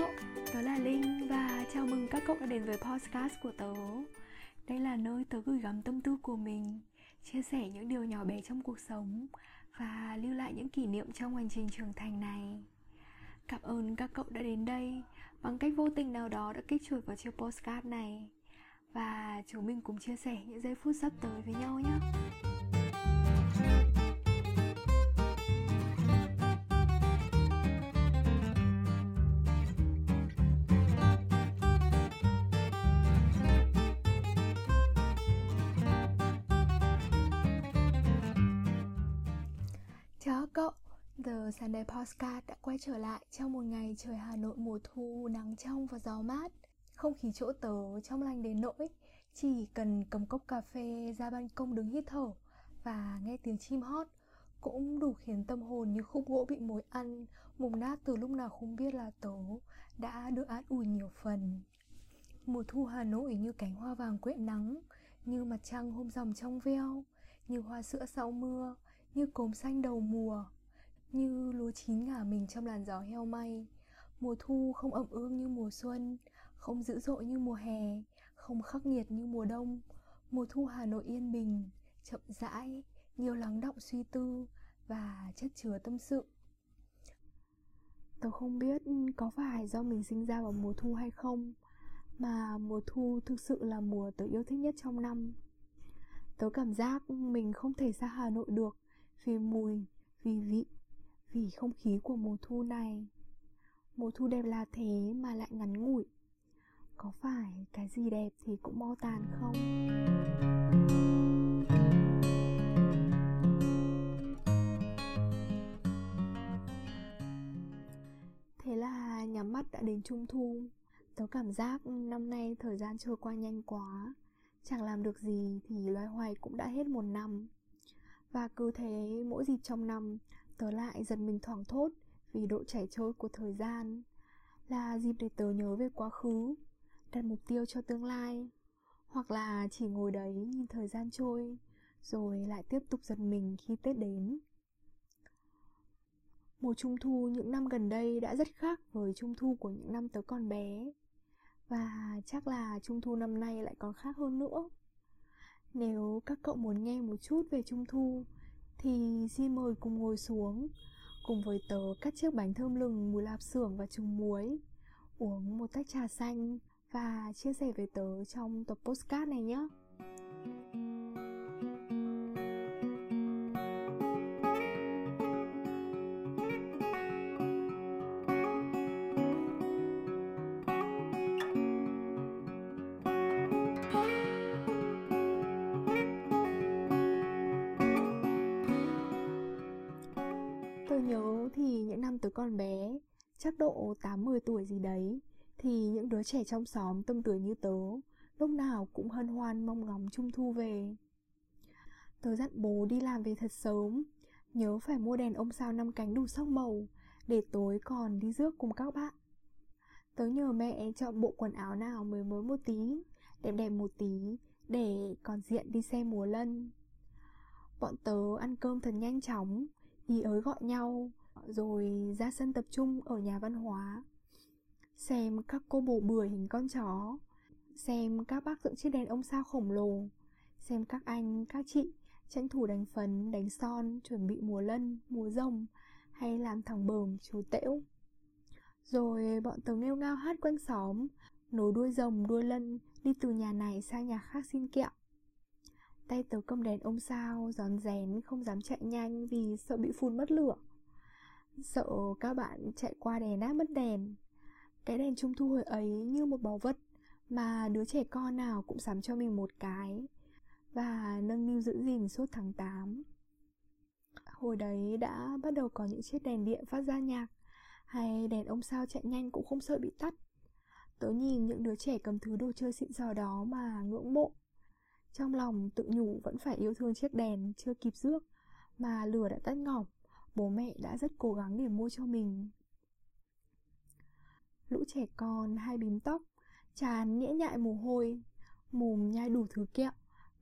Hello, tớ là Linh và chào mừng các cậu đã đến với podcast của tớ. Đây là nơi tớ gửi gắm tâm tư của mình Chia sẻ những điều nhỏ bé trong cuộc sống Và lưu lại những kỷ niệm trong hành trình trưởng thành này. Cảm ơn các cậu đã đến đây. Bằng cách vô tình nào đó đã kích chuột vào chiếc postcard này. Và chúng mình cùng chia sẻ những giây phút sắp tới với nhau nhé. Cậu, The Sunday Postcard đã quay trở lại trong một ngày trời Hà Nội mùa thu nắng trong và gió mát. Không khí chỗ tớ trong lành đến nỗi chỉ cần cầm cốc cà phê ra ban công đứng hít thở và nghe tiếng chim hót cũng đủ khiến tâm hồn như khúc gỗ bị mối ăn mùng nát từ lúc nào không biết là tớ đã được an ủi nhiều phần. Mùa thu Hà Nội như cánh hoa vàng quệ nắng, như mặt trăng hôm rằm trong veo, như hoa sữa sau mưa, như cốm xanh đầu mùa, như lúa chín ngả mình trong làn gió heo may. Mùa thu không ẩm ương như mùa xuân, không dữ dội như mùa hè, không khắc nghiệt như mùa đông. Mùa thu hà nội yên bình, chậm rãi, nhiều lắng động suy tư và chất chứa tâm sự. Tớ không biết có phải do mình sinh ra vào mùa thu hay không, mà mùa thu thực sự là mùa tớ yêu thích nhất trong năm. Tớ cảm giác mình không thể xa hà nội được vì mùi, vì vị, vì không khí của mùa thu này. Mùa thu đẹp là thế mà lại ngắn ngủi. Có phải cái gì đẹp thì cũng mau tàn không? Thế là nhắm mắt đã đến trung thu Tớ cảm giác năm nay thời gian trôi qua nhanh quá Chẳng làm được gì thì loay hoay cũng đã hết một năm và cứ thế mỗi dịp trong năm, Tớ lại giật mình thoảng thốt Vì độ chảy trôi của thời gian Là dịp để tớ nhớ về quá khứ, Đặt mục tiêu cho tương lai. Hoặc là chỉ ngồi đấy nhìn thời gian trôi, Rồi lại tiếp tục giật mình khi Tết đến. Mùa trung thu những năm gần đây đã rất khác với trung thu của những năm tớ còn bé. Và chắc là trung thu năm nay lại còn khác hơn nữa nếu các cậu muốn nghe một chút về Trung Thu, Thì xin mời cùng ngồi xuống, Cùng với tớ cắt chiếc bánh thơm lừng mùi lạp xưởng và trùng muối. Uống một tách trà xanh Và chia sẻ với tớ trong tập postcard này nhé. Nhớ thì những năm tớ còn bé, chắc độ 8-10 tuổi gì đấy, thì những đứa trẻ trong xóm tâm tuổi như tớ, lúc nào cũng hân hoan mong ngóng trung thu về. Tớ dặn bố đi làm về thật sớm, nhớ phải mua đèn ông sao năm cánh đủ sắc màu, để tối còn đi rước cùng các bạn. Tớ nhờ mẹ chọn bộ quần áo nào mới mới một tí, đẹp đẹp một tí, để còn diện đi xem mùa lân. Bọn tớ ăn cơm thật nhanh chóng, ý ới gọi nhau, rồi ra sân tập trung ở nhà văn hóa. Xem các cô bồ bưởi hình con chó xem các bác dựng chiếc đèn ông sao khổng lồ xem các anh các chị tranh thủ đánh phấn đánh son chuẩn bị mùa lân mùa rồng hay làm thằng bờm chú tễu. Rồi bọn tớ nghêu ngao hát quanh xóm nối đuôi rồng đuôi lân đi từ nhà này sang nhà khác xin kẹo tay tớ cầm đèn ông sao giòn rén, không dám chạy nhanh vì sợ bị phun mất lửa. Sợ các bạn chạy qua đèn nát mất đèn. Cái đèn trung thu hồi ấy như một báu vật Mà đứa trẻ con nào cũng sắm cho mình một cái Và nâng niu giữ gìn suốt tháng 8 Hồi đấy đã bắt đầu có những chiếc đèn điện phát ra nhạc Hay đèn ông sao chạy nhanh cũng không sợ bị tắt. Tớ nhìn những đứa trẻ cầm thứ đồ chơi xịn sò đó mà ngưỡng mộ. Trong lòng tự nhủ vẫn phải yêu thương chiếc đèn chưa kịp rước, Mà lửa đã tắt ngỏm, bố mẹ đã rất cố gắng để mua cho mình lũ trẻ con hai bím tóc, chán nhễ nhại mồ hôi, mồm nhai đủ thứ kẹo,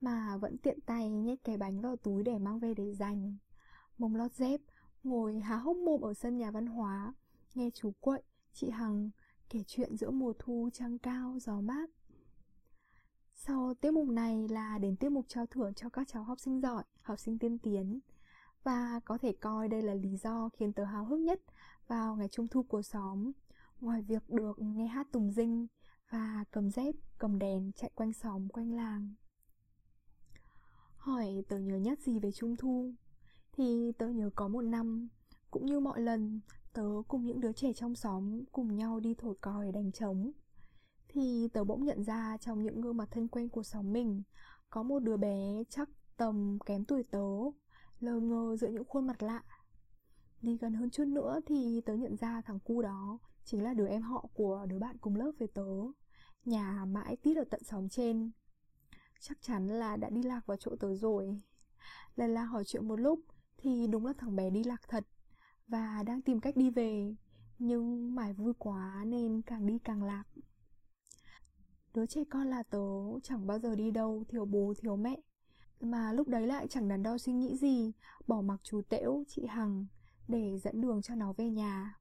mà vẫn tiện tay nhét cái bánh vào túi để mang về để dành mông lót dép, ngồi há hốc mồm ở sân nhà văn hóa, nghe chú quậy, chị hằng kể chuyện giữa mùa thu trăng cao, gió mát. Sau tiết mục này là đến tiết mục trao thưởng cho các cháu học sinh giỏi, học sinh tiên tiến. Và có thể coi đây là lý do khiến tớ háo hức nhất vào ngày trung thu của xóm. Ngoài việc được nghe hát tùng dinh và cầm dép, cầm đèn chạy quanh xóm, quanh làng. Hỏi tớ nhớ nhất gì về trung thu? Thì tớ nhớ có một năm, cũng như mọi lần, tớ cùng những đứa trẻ trong xóm cùng nhau đi thổi còi đánh trống thì tớ bỗng nhận ra trong những gương mặt thân quen của xóm mình có một đứa bé chắc tầm kém tuổi tớ, lờ ngơ giữa những khuôn mặt lạ. Đi gần hơn chút nữa thì tớ nhận ra thằng cu đó chính là đứa em họ của đứa bạn cùng lớp với tớ, nhà mãi tít ở tận xóm trên. Chắc chắn là đã đi lạc vào chỗ tớ rồi. Lần la hỏi chuyện một lúc thì đúng là thằng bé đi lạc thật và đang tìm cách đi về, nhưng mải vui quá nên càng đi càng lạc đứa trẻ con là tớ chẳng bao giờ đi đâu, thiếu bố, thiếu mẹ. Mà lúc đấy lại chẳng đắn đo suy nghĩ gì, bỏ mặc chú tễu, chị hằng để dẫn đường cho nó về nhà.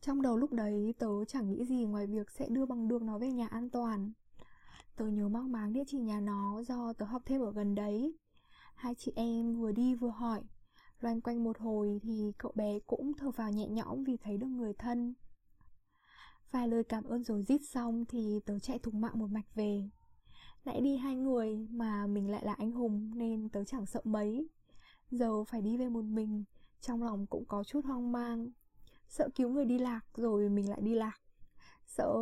Trong đầu lúc đấy, tớ chẳng nghĩ gì ngoài việc sẽ đưa bằng được nó về nhà an toàn. Tớ nhớ mang máng địa chỉ nhà nó do tớ học thêm ở gần đấy. Hai chị em vừa đi vừa hỏi. Loanh quanh một hồi thì cậu bé cũng thở vào nhẹ nhõm vì thấy được người thân. Vài lời cảm ơn rồi rít xong thì tớ chạy thùng mạng một mạch về. Lại đi hai người mà mình lại là anh hùng nên tớ chẳng sợ mấy. Giờ phải đi về một mình, Trong lòng cũng có chút hoang mang. Sợ cứu người đi lạc rồi mình lại đi lạc. Sợ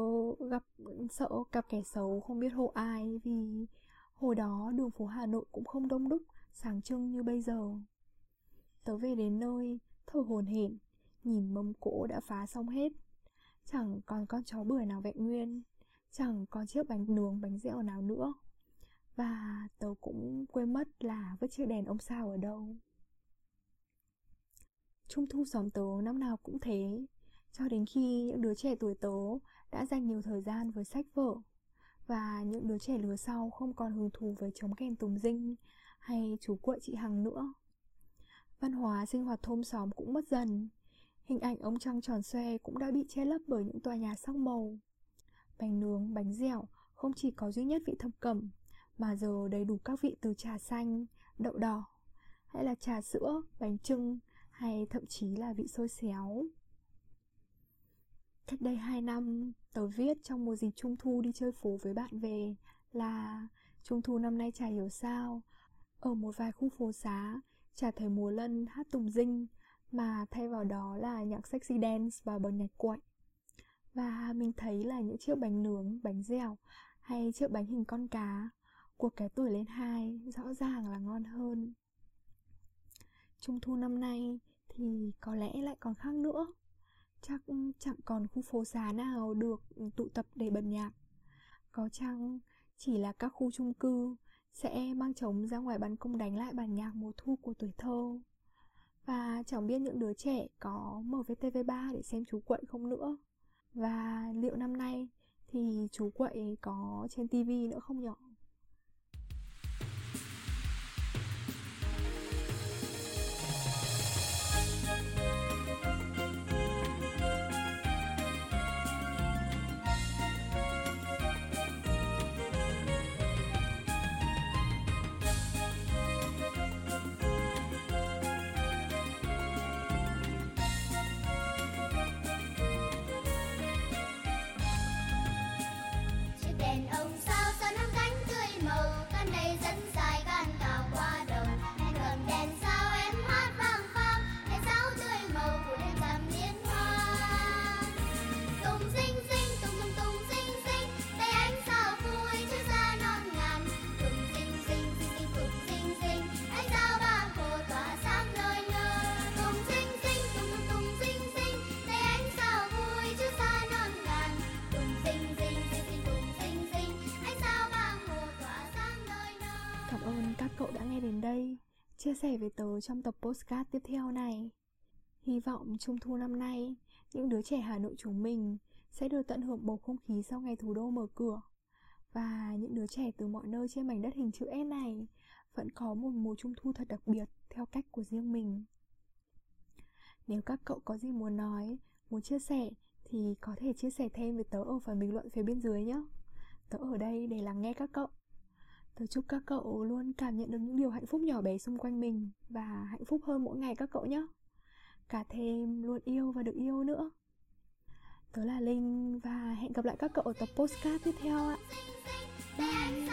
gặp sợ gặp kẻ xấu không biết hộ ai Vì hồi đó đường phố Hà Nội cũng không đông đúc, Sáng trưng như bây giờ. Tớ về đến nơi, Thở hồn hển, Nhìn mâm cỗ đã phá xong hết. Chẳng còn con chó bưởi nào vẹn nguyên, Chẳng còn chiếc bánh nướng bánh dẻo nào nữa. Và tớ cũng quên mất là vứt chiếc đèn ông sao ở đâu. Trung thu xóm tớ năm nào cũng thế. Cho đến khi những đứa trẻ tuổi tớ đã dành nhiều thời gian với sách vở Và những đứa trẻ lứa sau không còn hứng thú với chống kèn tùng dinh Hay chú cuội chị Hằng nữa, Văn hóa sinh hoạt thôn xóm cũng mất dần. Hình ảnh ông trăng tròn xoe cũng đã bị che lấp bởi những tòa nhà sắc màu. Bánh nướng, bánh dẻo không chỉ có duy nhất vị thập cẩm, mà giờ đầy đủ các vị từ trà xanh, đậu đỏ, hay là trà sữa, bánh trưng, hay thậm chí là vị xôi xéo. Cách đây 2 năm, tớ viết trong mùa dịp trung thu đi chơi phố với bạn về là Trung thu năm nay chả hiểu sao, ở một vài khu phố xá, chả thấy mùa lân hát tùng dinh, mà thay vào đó là nhạc sexy dance và bờ nhạc quậy và mình thấy là những chiếc bánh nướng, bánh dẻo hay chiếc bánh hình con cá của cái tuổi lên hai rõ ràng là ngon hơn. Trung thu năm nay thì có lẽ lại còn khác nữa. Chắc chẳng còn khu phố xá nào được tụ tập để bật nhạc. Có chăng chỉ là các khu chung cư sẽ mang trống ra ngoài ban công đánh lại bản nhạc mùa thu của tuổi thơ? Và chẳng biết những đứa trẻ có mở VTV3 để xem chú quậy không nữa. Và liệu năm nay thì chú quậy có trên TV nữa không đã nghe đến đây chia sẻ với tớ trong tập postcard tiếp theo này. Hy vọng trung thu năm nay, những đứa trẻ Hà Nội chúng mình sẽ được tận hưởng bầu không khí sau ngày thủ đô mở cửa. Và những đứa trẻ từ mọi nơi trên mảnh đất hình chữ S này vẫn có một mùa trung thu thật đặc biệt theo cách của riêng mình. Nếu các cậu có gì muốn nói, muốn chia sẻ thì có thể chia sẻ thêm với tớ ở phần bình luận phía bên dưới nhé. Tớ ở đây để lắng nghe các cậu. Tớ chúc các cậu luôn cảm nhận được những điều hạnh phúc nhỏ bé xung quanh mình và hạnh phúc hơn mỗi ngày các cậu nhé. Cả thêm luôn yêu và được yêu nữa. Tớ là Linh và hẹn gặp lại các cậu ở tập postcard tiếp theo ạ. Bye!